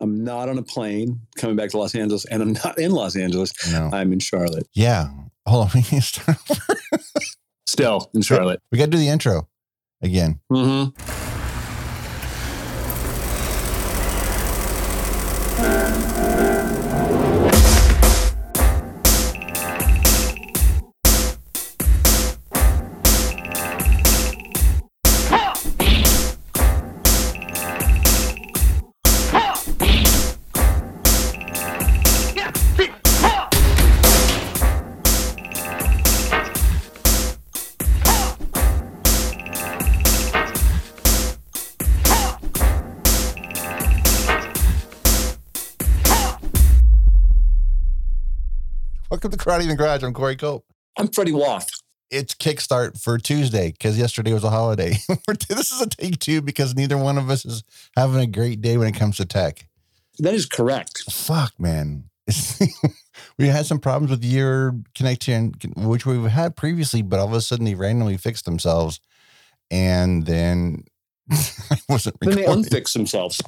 I'm not on a plane coming back to Los Angeles, and I'm not in Los Angeles. No. I'm in Charlotte. Yeah. Hold on. We need to start over. Still in Charlotte. We got to do the intro again. Mm-hmm. Karate in the Garage. I'm Corey Culp. I'm Freddie Woth. It's kickstart for Tuesday because yesterday was a holiday. This is a take two because neither one of us is having a great day when it comes to tech. That is correct. Fuck, man. we had some problems with your connection, which we've had previously, but all of a sudden they randomly fixed themselves. And then I wasn't Then they recording. unfix themselves.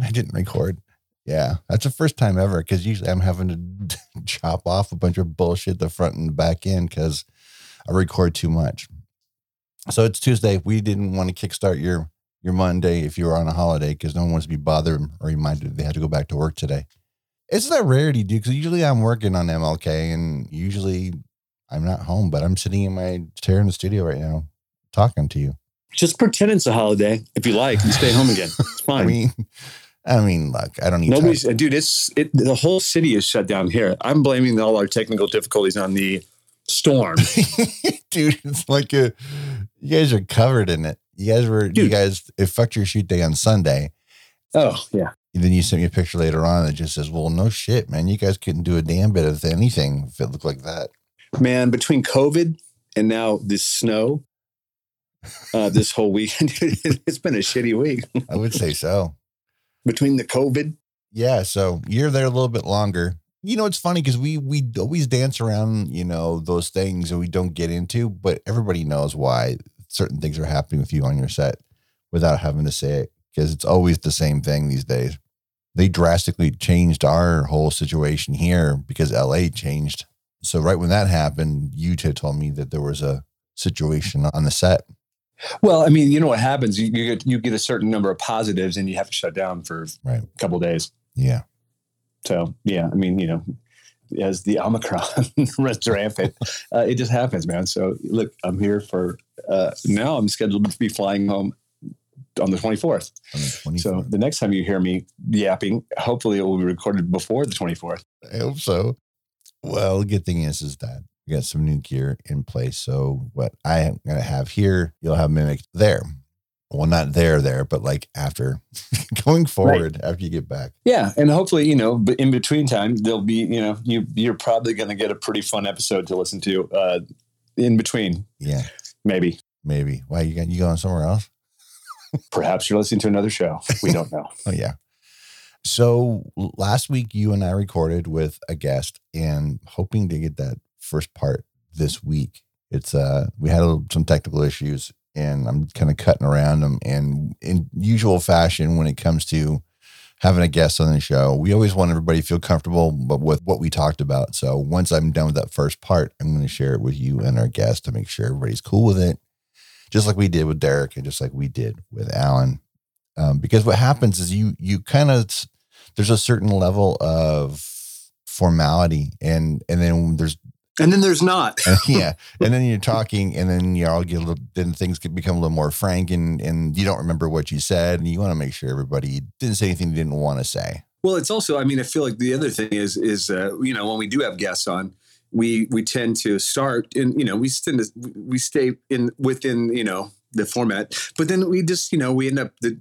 I didn't record. Yeah, that's the first time ever because usually I'm having to chop off a bunch of bullshit the front and the back end because I record too much. So it's Tuesday. We didn't want to kickstart your your Monday if you were on a holiday because no one wants to be bothered or reminded they had to go back to work today. It's a rarity, dude. Because usually I'm working on MLK and usually I'm not home, but I'm sitting in my chair in the studio right now talking to you. Just pretend it's a holiday if you like and stay home again. It's fine. I mean, I mean, look, I don't need Nobody's, dude. It's it. The whole city is shut down here. I'm blaming all our technical difficulties on the storm. dude it's like a, you guys are covered in it you guys were you guys it fucked your shoot day on sunday oh yeah, and then you sent me a picture later on that just says well no shit man you guys couldn't do a damn bit of anything if it looked like that man. Between COVID and now this snow, uh, this whole weekend, it's been a shitty week. i would say so Between the COVID, yeah so you're there a little bit longer you know it's funny because we we always dance around you know those things that we don't get into but everybody knows why certain things are happening with you on your set without having to say it because it's always the same thing these days they drastically changed our whole situation here because LA changed. So right when that happened, you had told me that there was a situation on the set. Well, I mean, you know what happens? You, you get you get a certain number of positives, and you have to shut down for Right. a couple of days. Yeah. So yeah, I mean, you know, as the Omicron runs rampant, uh, it just happens, man. So look, I'm here for uh, now. I'm scheduled to be flying home on the 24th. On the 24th. So the next time you hear me yapping, hopefully it will be recorded before the 24th. I hope so. Well, the good thing is, is that we got some new gear in place. So what I am going to have here, you'll have mimicked there. Well, not there, there, but like after going forward, after you get back. Yeah, and hopefully, you know, but in between time, there'll be, you know, you you're probably going to get a pretty fun episode to listen to uh, in between, Yeah, maybe. maybe. Why you got you going somewhere else? Perhaps you're listening to another show. We don't know. Oh yeah. So last week you and I recorded with a guest and hoping to get that first part this week. It's uh we had a some technical issues and I'm kind of cutting around them and in usual fashion when it comes to having a guest on the show, we always want everybody to feel comfortable but with what we talked about. So once I'm done with that first part, I'm going to share it with you and our guest to make sure everybody's cool with it. Just like we did with Derek and just like we did with Alan um, because what happens is you you kind of there's a certain level of formality and and then there's And then there's not. yeah and then you're talking and then you all get a little then things could become a little more frank and and you don't remember what you said and you want to make sure everybody didn't say anything you didn't want to say Well, it's also, I mean, I feel like the other thing is, is uh, you know, when we do have guests on, we we tend to start and you know we tend to we stay in within you know the format, but then we just you know we end up the,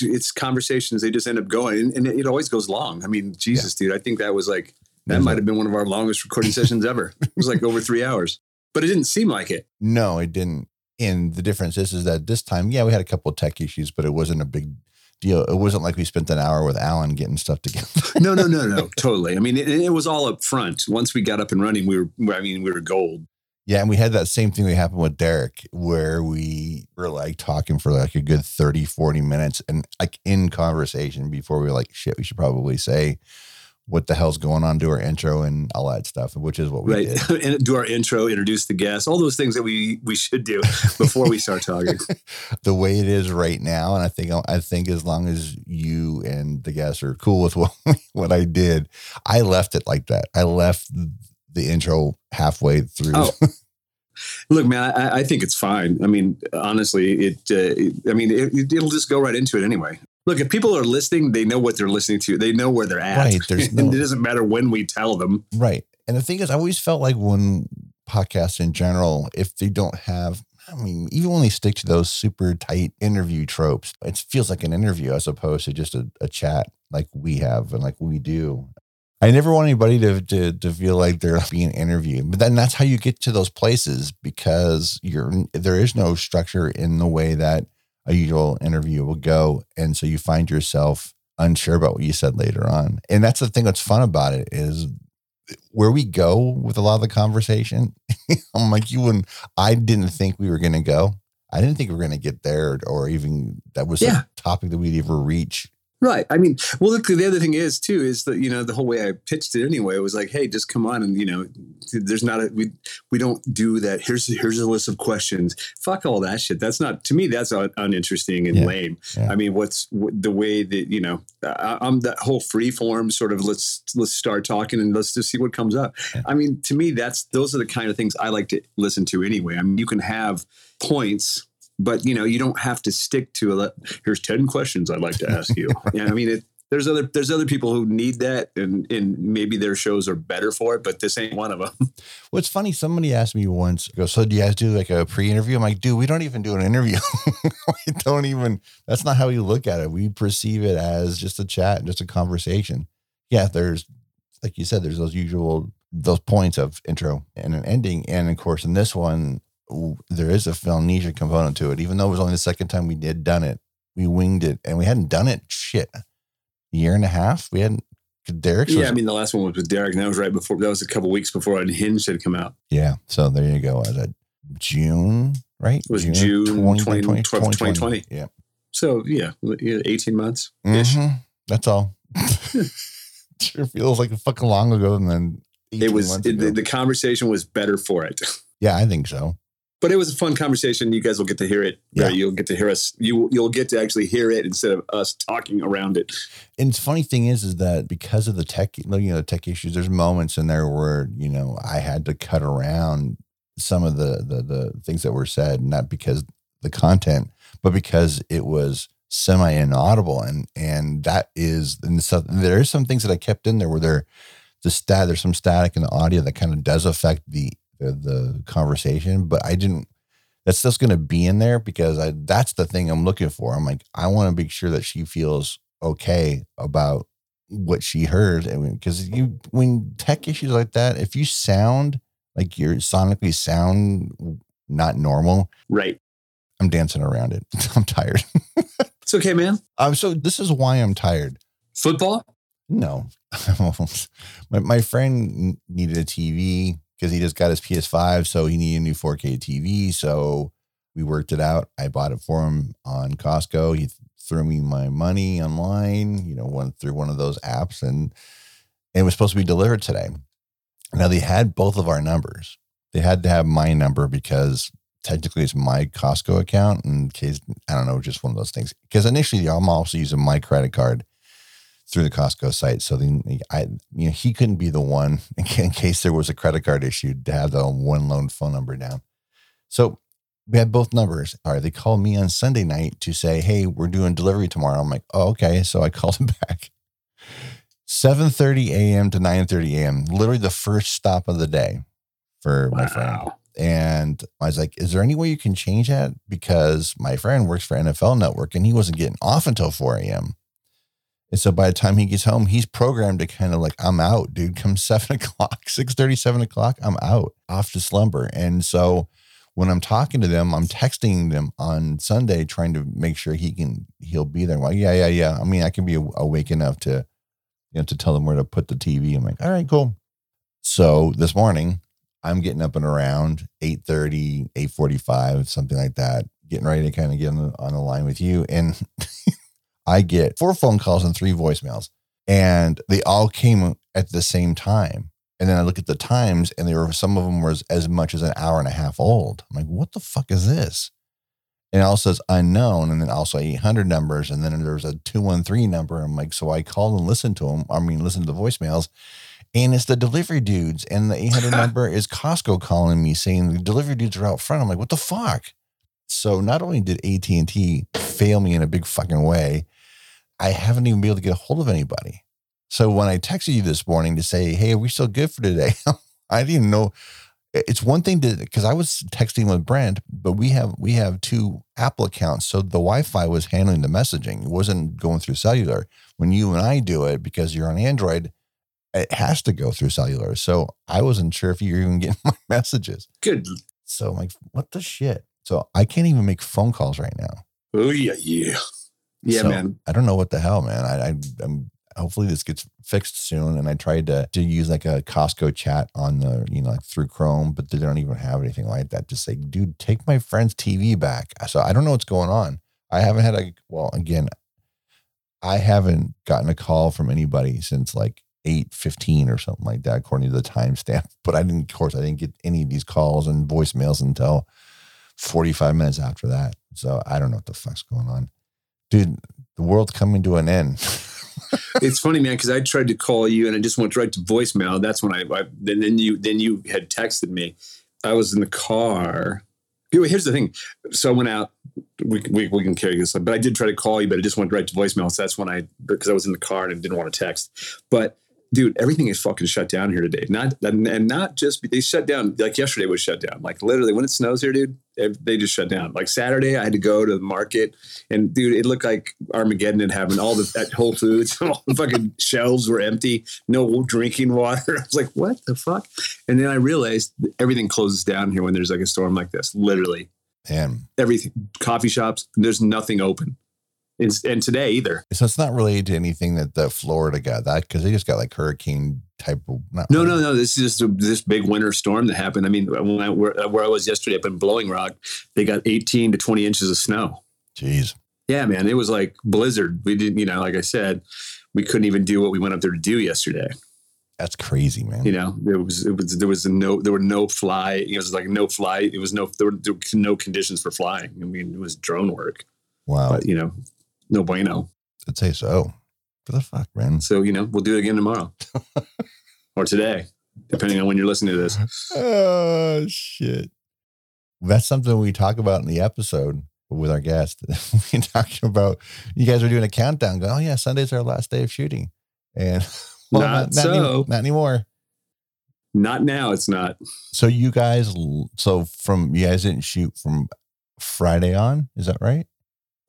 it's conversations they just end up going and it, it always goes long. I mean, Jesus, dude, I think that was like that might have been one of our longest recording sessions ever. It was like over three hours, but it didn't seem like it. no it didn't and the difference is is that this time yeah we had a couple of tech issues but it wasn't a big deal it wasn't like we spent an hour with alan getting stuff together No, no, no, no, totally. I mean, it, it was all up front. Once we got up and running, we were I mean, we were gold. Yeah, and we had that same thing that happened with Derek where we were like talking for like a good 30, 40 minutes and like in conversation before we were like, shit, we should probably say what the hell's going on, do our intro and all that stuff, which is what we right. did. and do our intro, introduce the guests, all those things that we we should do before we start talking. the way it is right now, and I think I think as long as you and the guests are cool with what what I did, I left it like that. I left the intro halfway through. Oh. Look, man, I, I, think it's fine. I mean, honestly, it. Uh, it I mean, it, will just go right into it anyway. Look, if people are listening, they know what they're listening to. They know where they're at. Right. There's no, it doesn't matter when we tell them. Right. And the thing is, I always felt like when podcasts in general, if they don't have, I mean, even when they stick to those super tight interview tropes, it feels like an interview as opposed to just a, a chat like we have and like we do. I never want anybody to, to to feel like they're being interviewed, but then that's how you get to those places because you're there is no structure in the way that a usual interview will go. And so you find yourself unsure about what you said later on. And that's the thing that's fun about it is where we go with a lot of the conversation. I'm like, you wouldn't, I didn't think we were going to go. I didn't think we were going to get there or even that was yeah. a topic that we'd ever reach Right. I mean, well, look, the other thing is too is that you know the whole way I pitched it anyway. It was like, hey, just come on, and you know, there's not a we we don't do that. Here's here's a list of questions. Fuck all that shit. That's not to me. That's un- uninteresting and yeah. lame. Yeah. I mean, what's the way that you know I, am that whole free form sort of let's let's start talking and let's just see what comes up. Yeah. I mean, to me, that's those are the kind of things I like to listen to anyway. I mean, you can have points but you know you don't have to stick to a here's 10 questions i'd like to ask you. Yeah i mean it, there's other there's other people who need that and and maybe their shows are better for it but this ain't one of them. Well it's funny somebody asked me once go so do you guys do like a pre-interview? I'm like dude we don't even do an interview. We don't even that's not how we look at it. We perceive it as just a chat and just a conversation. Yeah there's like you said there's those usual those points of intro and an ending. And of course in this one there is a Philnesia component to it. Even though it was only the second time we did done it, we winged it, and we hadn't done it shit a year and a half. We hadn't. Derek. Yeah, I mean the last one was with Derek, and that was right before. That was a couple weeks before Unhinged had come out. Yeah, so there you go. Was that June? Right? It was June, June 20, 20, 2020, 2020. Yeah. So yeah, eighteen months. Mm-hmm. That's all. sure feels like a fucking long ago, and then it was it, the, the conversation was better for it. Yeah, I think so. But it was a fun conversation. You guys will get to hear it. Yeah. You'll get to hear us. You you'll get to actually hear it instead of us talking around it. And the funny thing is, is that because of the tech, you know, the tech issues, there's moments in there where you know I had to cut around some of the the, the things that were said, not because the content, but because it was semi inaudible, and and that is and so there is some things that I kept in there where there the stat there's some static in the audio that kind of does affect the the, the conversation, but I didn't. That's just going to be in there because I. That's the thing I'm looking for. I'm like, I want to make sure that she feels okay about what she heard. Mean, because you when tech issues like that, if you sound like you're sonically sound not normal, right? I'm dancing around it. I'm tired. it's okay, man. Um, so this is why I'm tired. Football? No. my, my friend needed a TV because he just got his PS5, so he needed a new 4K TV. So we worked it out. I bought it for him on Costco. He threw me my money online, you know, went through one of those apps, and it was supposed to be delivered today. Now they had both of our numbers. They had to have my number because technically it's my Costco account in case I don't know, just one of those things. Because initially I'm also using my credit card through the Costco site. So then I, you know, he couldn't be the one in case there was a credit card issue to have the one lone phone number down. So we had both numbers. All right. They called me on Sunday night to say, Hey, we're doing delivery tomorrow. I'm like, Oh, okay. So I called him back 7.30 a.m. to 9.30 a.m. Literally the first stop of the day for wow. my friend. And I was like, is there any way you can change that? Because my friend works for NFL Network and he wasn't getting off until 4 a.m. And so by the time he gets home, he's programmed to kind of like, I'm out, dude. Come seven o'clock, 6 7 o'clock, I'm out off to slumber. And so when I'm talking to them, I'm texting them on Sunday, trying to make sure he can, he'll be there. Well, yeah, yeah, yeah. I mean, I can be awake enough to, you know, to tell them where to put the TV. I'm like, all right, cool. So this morning, I'm getting up and around 8:30, 8:45, something like that, getting ready to kind of get on the, on the line with you. And I get four phone calls and three voicemails. And they all came at the same time. And then I look at the times and they were some of them were as, as much as an hour and a half old. I'm like, what the fuck is this? And it also says unknown, and then also 800 numbers, and then there's a 213 number. I'm like, so I called and listened to them. I mean, listen to the voicemails, and it's the delivery dudes. And the 800 number is Costco calling me saying the delivery dudes are out front. I'm like, what the fuck? So not only did AT&T fail me in a big fucking way, I haven't even been able to get a hold of anybody. So when I texted you this morning to say, hey, are we still good for today? I didn't know it's one thing to because I was texting with Brent, but we have we have two Apple accounts, so the Wi-Fi was handling the messaging. It wasn't going through cellular. When you and I do it, because you're on Android, it has to go through cellular. So I wasn't sure if you're even getting my messages. Good. So I'm like, what the shit? So I can't even make phone calls right now. Oh yeah, yeah, yeah, So, man. I don't know what the hell, man. I, I I'm hopefully this gets fixed soon. And I tried to to use like a Costco chat on the you know like through Chrome, but they don't even have anything like that. Just say, dude, take my friend's TV back. So I don't know what's going on. I haven't had a well again. I haven't gotten a call from anybody since like eight fifteen or something like that, according to the timestamp. But I didn't, of course, I didn't get any of these calls and voicemails until forty five minutes after that. So I don't know what the fuck's going on, dude. The world's coming to an end. it's funny, man, because I tried to call you and I just went right to voicemail. That's when I, I then, then you then you had texted me. I was in the car. Here's the thing. So I went out. We, we, we can carry this, but I did try to call you, but it just went right to voicemail. So that's when I because I was in the car and didn't want to text. But dude, everything is fucking shut down here today. Not and, and not just they shut down like yesterday was shut down. Like literally when it snows here, dude, eh, they just shut down. Like Saturday, I had to go to the market, and dude, it looked like Armageddon had happened. All the at Whole Foods, all the fucking shelves were empty, no drinking water. I was like, what the fuck? And then I realized everything closes down here when there's like a storm like this. Literally and everything, coffee shops, there's nothing open. It's, and today either. so it's not related to anything that the Florida got that because they just got like hurricane type of No, really. no, no. This is just a, this big winter storm that happened. I mean, when I, where, where I was yesterday up in Blowing Rock, they got 18 to 20 inches of snow. Jeez. Yeah, man, it was like blizzard. We didn't, you know, like I said, we couldn't even do what we went up there to do yesterday. That's crazy, man. You know, there was it was there was no there were no fly. It was like no fly. It was no there were, there were no conditions for flying. I mean, it was drone work, wow. but you know, no bueno. I'd say so. For the fuck, man. So you know, we'll do it again tomorrow or today, depending on when you're listening to this. Oh shit. That's something we talk about in the episode with our guest. we talking about you guys are doing a countdown. Go, oh yeah, Sunday's our last day of shooting, and well, Not any- so. not anymore. Not now. It's not. So you guys, so from you guys didn't shoot from Friday on, is that right?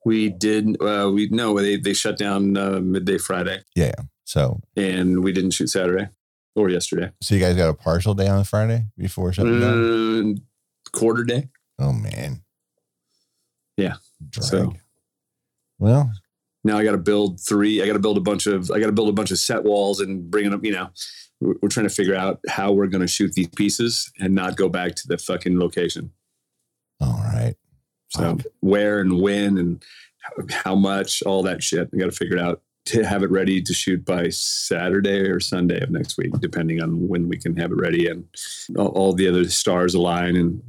We did. Uh, we no. They they shut down uh, midday Friday, Yeah. So and we didn't shoot Saturday or yesterday. so you guys got a partial day on Friday before shutting down. Uh, quarter day. Oh man. Yeah. Drag. So- well, Now I got to build three. I got to build a bunch of. I got to build a bunch of set walls and bring them. You know, we're, we're trying to figure out how we're going to shoot these pieces and not go back to the fucking location. all right. So where and when and how- much, all that shit. We got to figure it out to have it ready to shoot by Saturday or Sunday of next week, depending on when we can have it ready and all, all the other stars align. And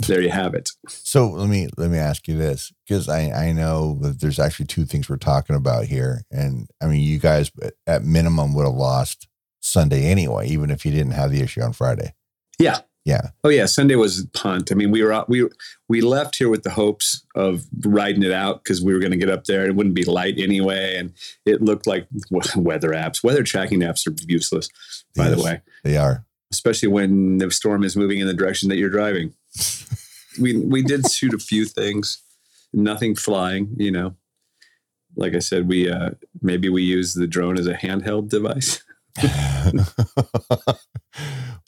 there you have it. So let me let me ask you this because I I know that there's actually two things we're talking about here, and I mean you guys at minimum would have lost Sunday anyway, even if you didn't have the issue on Friday. Yeah. Yeah. Oh yeah, Sunday was punt. I mean, we were out, we we left here with the hopes of riding it out because we were going to get up there. It wouldn't be light anyway, and it looked like weather apps, weather tracking apps are useless. By the way, they are. especially when the storm is moving in the direction that you're driving. we we did shoot a few things, nothing flying. You know, like I said, we uh, maybe we use the drone as a handheld device.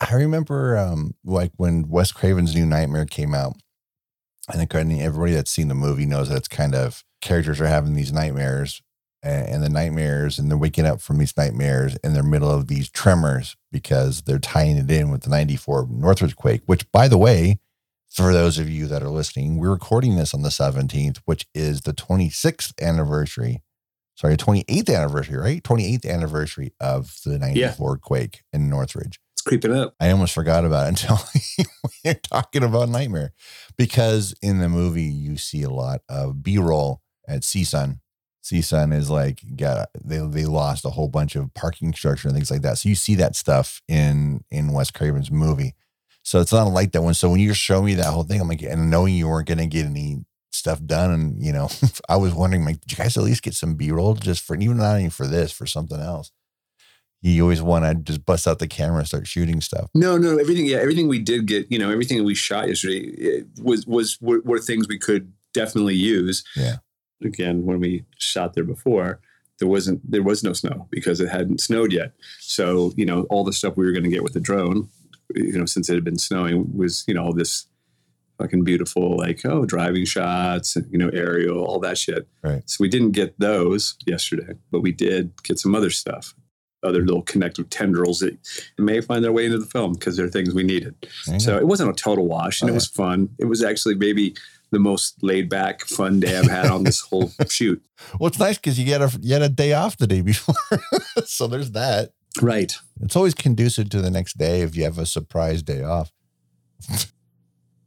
I remember um like when Wes Craven's New Nightmare came out. I think everybody that's seen the movie knows that it's kind of characters are having these nightmares and, and the nightmares, and they're waking up from these nightmares in the middle of these tremors because they're tying it in with the 94 Northridge quake, which, by the way, for those of you that are listening, we're recording this on the 17th, which is the 26th anniversary. Sorry, 28th anniversary, right? 28th anniversary of the 94 quake in Northridge. Creeping up. I almost forgot about it until you're talking about Nightmare. Because in the movie, you see a lot of B roll at CSUN. CSUN is like, got they, they lost a whole bunch of parking structure and things like that. So you see that stuff in in Wes Craven's movie. So it's not like that one. So when you show me that whole thing, I'm like, and knowing you weren't going to get any stuff done, and you know, I was wondering, like, did you guys at least get some B roll just for even not even for this, for something else? You always want to just bust out the camera and start shooting stuff. No, no, everything. Yeah, everything we did get, you know, everything we shot yesterday was was were, were things we could definitely use. Yeah. Again, when we shot there before, there wasn't there was no snow because it hadn't snowed yet. So you know, all the stuff we were going to get with the drone, you know, since it had been snowing, was you know all this fucking beautiful like oh driving shots, you know, aerial, all that shit. Right. So we didn't get those yesterday, but we did get some other stuff other little connective tendrils that may find their way into the film because they're things we needed. So it wasn't a total wash, and Oh, it was fun. It was actually maybe the most laid back, fun day I've had on this whole shoot. Well, it's nice because you get a you had a day off the day before, so there's that. Right. It's always conducive to the next day if you have a surprise day off.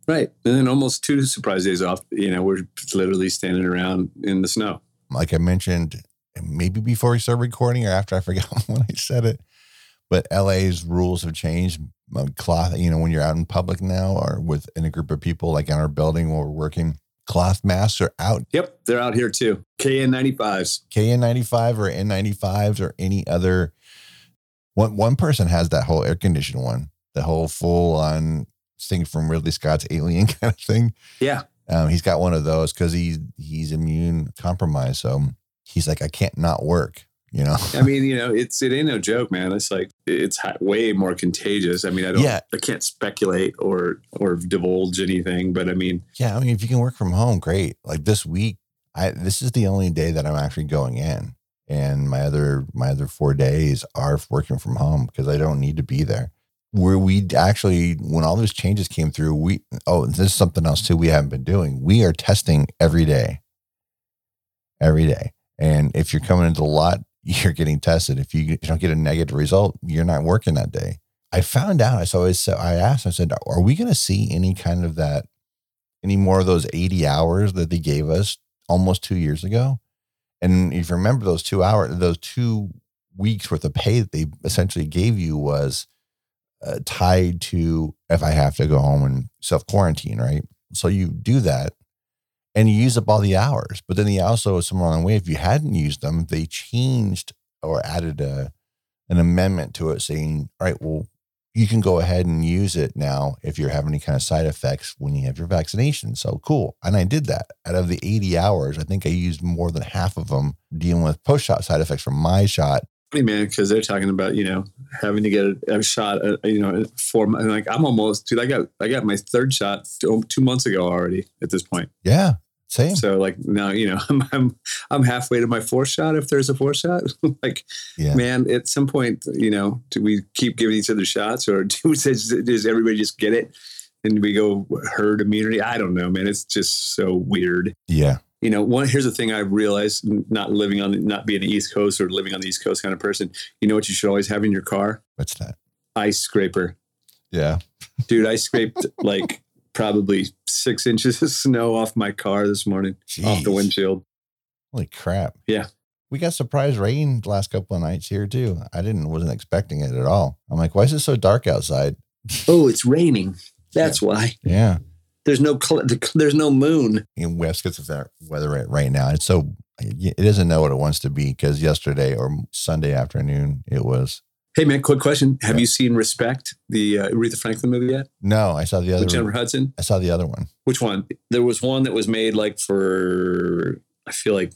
Right. And then almost two surprise days off, you know, we're literally standing around in the snow. Like I mentioned, maybe before we start recording or after I forgot when I said it, but LA's rules have changed. Uh, Cloth, you know, when you're out in public now or with in a group of people, like in our building where we're working, cloth masks are out. Yep. They're out here too. KN95s. KN95 or N95s or any other. One one person has that whole air conditioned one, the whole full on thing from Ridley Scott's Alien kind of thing. Yeah. Um, he's got one of those because he's he's immune compromised. So he's like, I can't not work. You know. I mean, you know, it's it ain't no joke, man. It's like it's way more contagious. I mean, I don't, Yeah. I can't speculate or or divulge anything, but I mean, Yeah, I mean, if you can work from home, great. Like this week, I this is the only day that I'm actually going in, and my other my other four days are working from home because I don't need to be there. Where we actually, when all those changes came through, we oh, this is something else too. We haven't been doing. We are testing every day, every day, and if you're coming into the lot, you're getting tested. If you don't get a negative result, you're not working that day. I found out. So I said, I asked. I said, "Are we going to see any kind of that?" any more of those 80 hours that they gave us almost two years ago. And if you remember those two hours, those two weeks worth of pay that they essentially gave you was uh, tied to if I have to go home and self quarantine, right? So you do that and you use up all the hours. But then they also, somewhere along the way, if you hadn't used them, they changed or added a, an amendment to it saying, all right, well, you can go ahead and use it now if you're having any kind of side effects when you have your vaccination. So cool. And I did that. Out of the 80 hours, I think I used more than half of them dealing with post shot side effects from my shot. Funny man, because they're talking about you know having to get a, a shot, uh, you know, for my, like I'm almost dude. I got I got my third shot two, two months ago already. At this point, Yeah, same. so like now you know I'm I'm I'm halfway to my fourth shot if there's a fourth shot. like Yeah. man, at some point, you know, do we keep giving each other shots or do we, does, does everybody just get it and we go herd immunity? I don't know, man. It's just so weird. Yeah. You know, one here's the thing I've realized: not living on, not being an East Coast or living on the East Coast kind of person. You know what you should always have in your car? What's that? Ice scraper, Yeah. dude. I scraped like probably six inches of snow off my car this morning, off the windshield. Holy crap. Yeah. We got surprise rain the last couple of nights here too. I didn't wasn't expecting it at all. I'm like, why is it so dark outside? Oh, it's raining. That's why. Yeah. There's no cl- there's no moon. in West gets that weather right, right now. It's so it doesn't know what it wants to be because yesterday or Sunday afternoon it was. Hey man, quick question: Have Yeah. you seen Respect, the uh, Aretha Franklin movie yet No, I saw the other. with Jennifer Hudson? I saw the other one. Which one? There was one that was made like for I feel like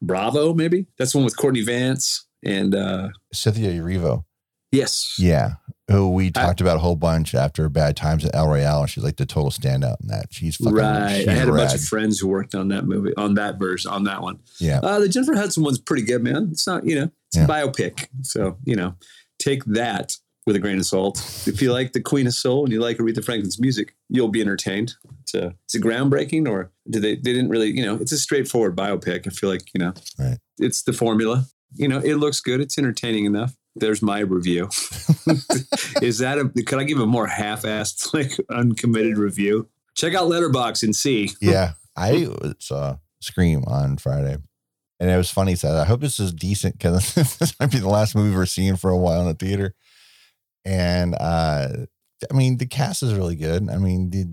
Bravo, maybe. That's the one with Courtney Vance and uh Cynthia Erivo. yes. Yeah, who we I- talked about a whole bunch after Bad Times at El Royale, and she's like the total standout in that. She's fucking right. She's I had a bunch of friends who worked on that movie, on that verse, on that one. Yeah. Uh, the Jennifer Hudson one's pretty good, man. It's not, you know, it's Yeah. a biopic. So, you know, take that with a grain of salt. If you like the Queen of Soul and you like Aretha Franklin's music, you'll be entertained. It's a, is it groundbreaking or did they, they didn't really, you know, it's a straightforward biopic. I feel like, you know, Right. it's the formula. You know, it looks good. It's entertaining enough. There's my review. is that a, could I give a more half-assed, like uncommitted review? Check out Letterboxd and see. yeah. I saw Scream on Friday. And it was funny. So I hope this is decent because this might be the last movie we're seeing for a while in the theater. And uh I mean, the cast is really good. I mean, the,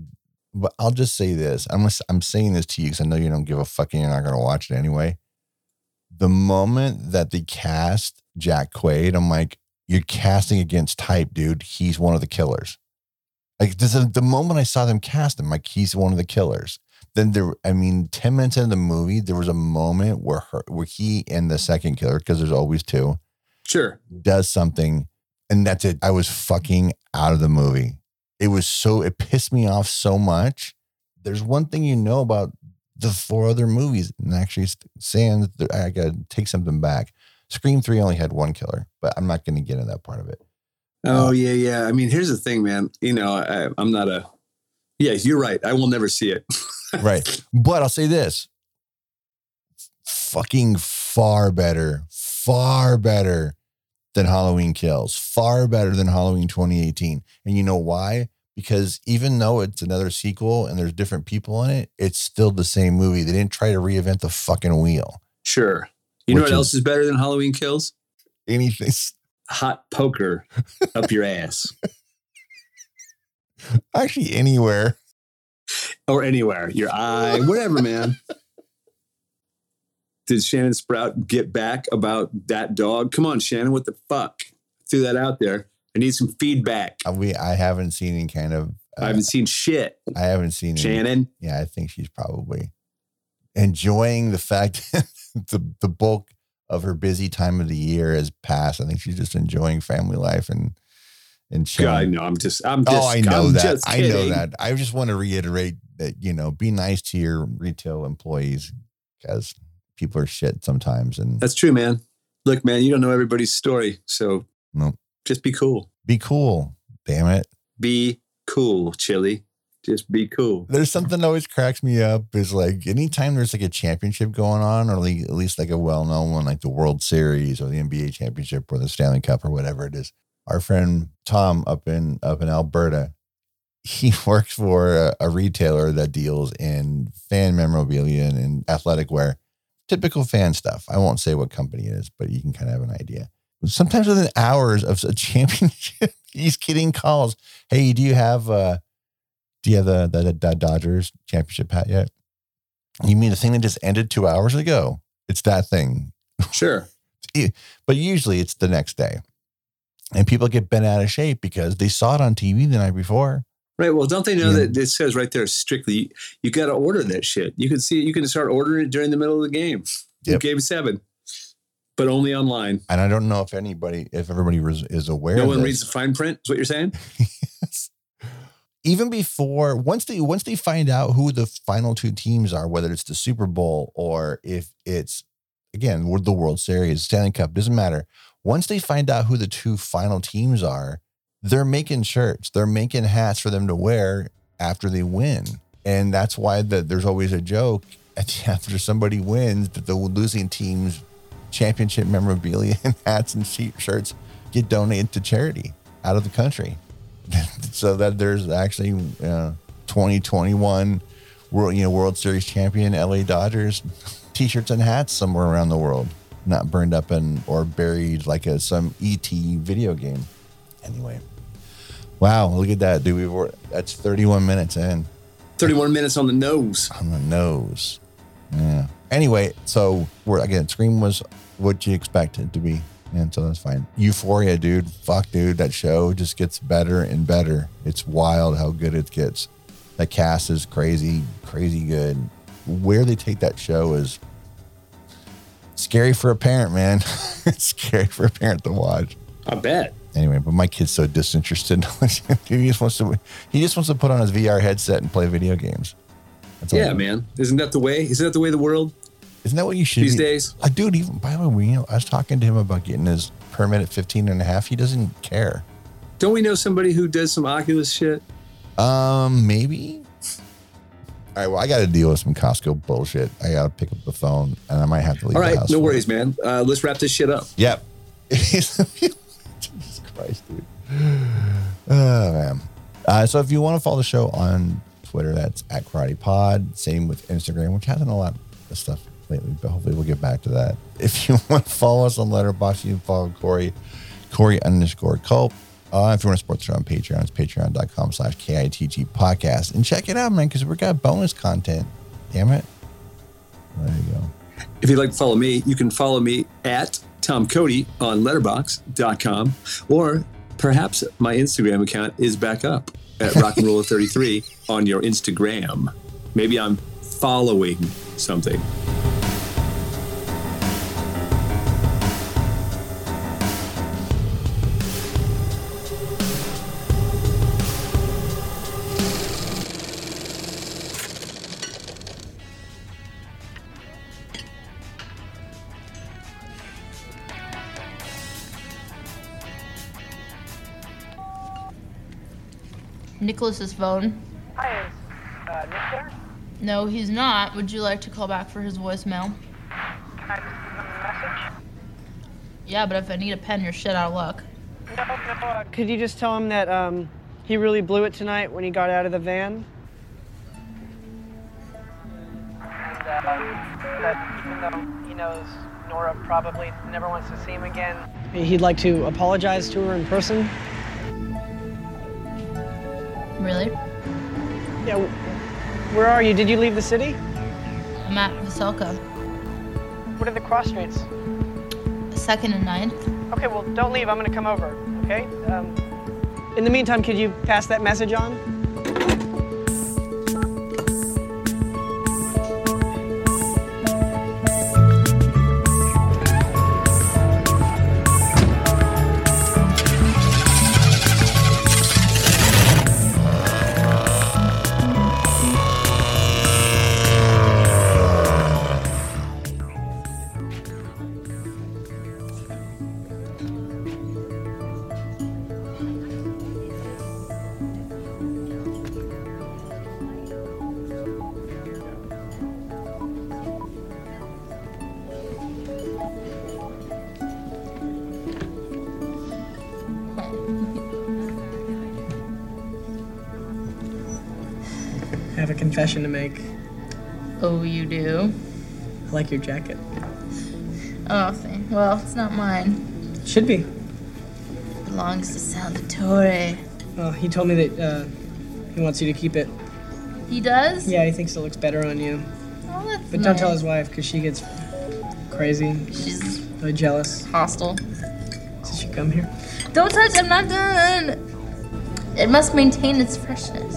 but I'll just say this. I'm I'm saying this to you because I know you don't give a fucking. you're not going to watch it anyway. The moment that the cast Jack Quaid, I'm like, you're casting against type, dude. He's one of the killers. Like this is the moment I saw them cast him, like he's one of the killers. Then there, I mean, ten minutes into the movie, there was a moment where her, where he and the second killer, because there's always two, Sure. does something, and that's it. I was fucking out of the movie. It was so it pissed me off so much. There's one thing you know about the four other movies, and actually saying that I gotta take something back. Scream Three only had one killer, but I'm not going to get into that part of it. Oh um, yeah, yeah. I mean, here's the thing, man. You know, I, I'm not a. Yeah, you're right. I will never see it. right. But I'll say this fucking far better, far better than Halloween Kills, far better than Halloween 2018. And you know why? Because even though it's another sequel and there's different people in it, it's still the same movie. They didn't try to reinvent the fucking wheel. Sure. You know what else is- better than Halloween Kills? Anything. Hot poker up your ass Actually, anywhere. or anywhere, your eye, whatever, man. Did Shannon Sprout get back about that dog? Come on, Shannon. What the fuck? Threw that out there. I need some feedback. Uh, We I haven't seen any kind of. I Uh, haven't seen shit. I haven't seen any, Shannon. yeah, I think she's probably enjoying the fact that the the bulk of her busy time of the year has passed. I think she's just enjoying family life and and God, chilling. no, I'm just, I'm oh, just, oh, I know I'm that. I know that. I just want to reiterate that you know, be nice to your retail employees because people are shit sometimes, and That's true, man. Look, man, you don't know everybody's story. So Nope. just be cool. be cool. Damn it. Be cool, Chili. Just be cool. There's something that always cracks me up is like anytime there's like a championship going on, or like, at least like a well known one, like the World Series or the NBA championship or the Stanley Cup or whatever it is. Our friend Tom up in up in Alberta, he works for a, a retailer that deals in fan memorabilia and, and athletic wear, typical fan stuff. I won't say what company it is, but you can kind of have an idea. Sometimes within hours of a championship, he's getting calls. Hey, do you have uh do you have the, the, the Dodgers championship hat yet? You mean the thing that just ended two hours ago? It's that thing. Sure. But usually it's the next day. And people get bent out of shape because they saw it on TV the night before. Right. Well, don't they know Yeah. that it says right there strictly you, got to order that shit. You can see you can start ordering it during the middle of the game. Yep. Game seven, but only online. And I don't know if anybody, if everybody is aware No of one this. reads the fine print. Is what you're saying? even before once they once they find out who the final two teams are, whether it's the Super Bowl or if it's again the World Series, Stanley Cup, doesn't matter. Once they find out who the two final teams are, they're making shirts, they're making hats for them to wear after they win, and that's why the, there's always a joke after somebody wins that the losing team's championship memorabilia and hats and shirts get donated to charity out of the country so that there's actually uh, 2021 world you know World Series champion LA Dodgers t-shirts and hats somewhere around the world. Not burned up in or buried like a some ET video game. Anyway. Wow look at that dude. We were that's 31 minutes in. 31 minutes on the nose. on the nose. Yeah. Anyway so we're again Scream was what you expected to be and so that's fine. Euphoria, dude. Fuck, dude. That show just gets better and better. It's wild how good it gets. That cast is crazy, crazy good. Where they take that show is scary for a parent, man. it's scary for a parent to watch. I bet. Anyway, but my kid's so disinterested. he just wants to he just wants to put on his VR headset and play video games. That's yeah, man. Isn't that the way? Isn't that the way the world? Isn't that what you should these be? days? Uh, dude, even by the way, you know, I was talking to him about getting his permit at 15 and a half. He doesn't care. Don't we know somebody who does some Oculus shit? Um, maybe. All right, well, I got to deal with some Costco bullshit. I got to pick up the phone, and I might have to leave. All right, no worries, man. Uh, let's wrap this shit up. Yep. Jesus Christ, dude. Oh man. Uh, so if you want to follow the show on Twitter, that's at Karate Pod. Same with Instagram, which hasn't a lot of stuff lately, but hopefully we'll get back to that. If you want to follow us on Letterboxd, you can follow Corey, Corey underscore Culp. Uh, if you want to support the show on Patreon, it's patreon.com slash KITG podcast. And check it out, man, because we've got bonus content. Damn it. There you go. If you'd like to follow me, you can follow me at Tom Cody on letterboxd.com or perhaps my Instagram account is back up at rock and roller 33 on your Instagram. Maybe I'm following something. Nicholas's phone. Hi, is uh, Nick there? No, he's not. Would you like to call back for his voicemail? Can I just give him a message? Yeah, but if I need a pen, you're shit out of luck. No, no. Uh, could you just tell him that um, he really blew it tonight when he got out of the van? And uh, that even though he knows Nora probably never wants to see him again, he'd like to apologize to her in person. Really? Yeah. Where are you? Did you leave the city? I'm at Veselka. What are the cross streets? Second and ninth. Okay, well, don't leave. I'm gonna come over. Okay. Um, in the meantime, could you pass that message on? Have a confession to make. Oh, you do? I like your jacket. Oh, thank- well, it's not mine. Should be. It belongs to Salvatore. Well, he told me that uh, he wants you to keep it. He does? Yeah, he thinks it looks better on you. Oh, that's But don't tell his wife because she gets crazy, She's really jealous. hostile. Did she come here? Don't touch, I'm not done! It must maintain its freshness.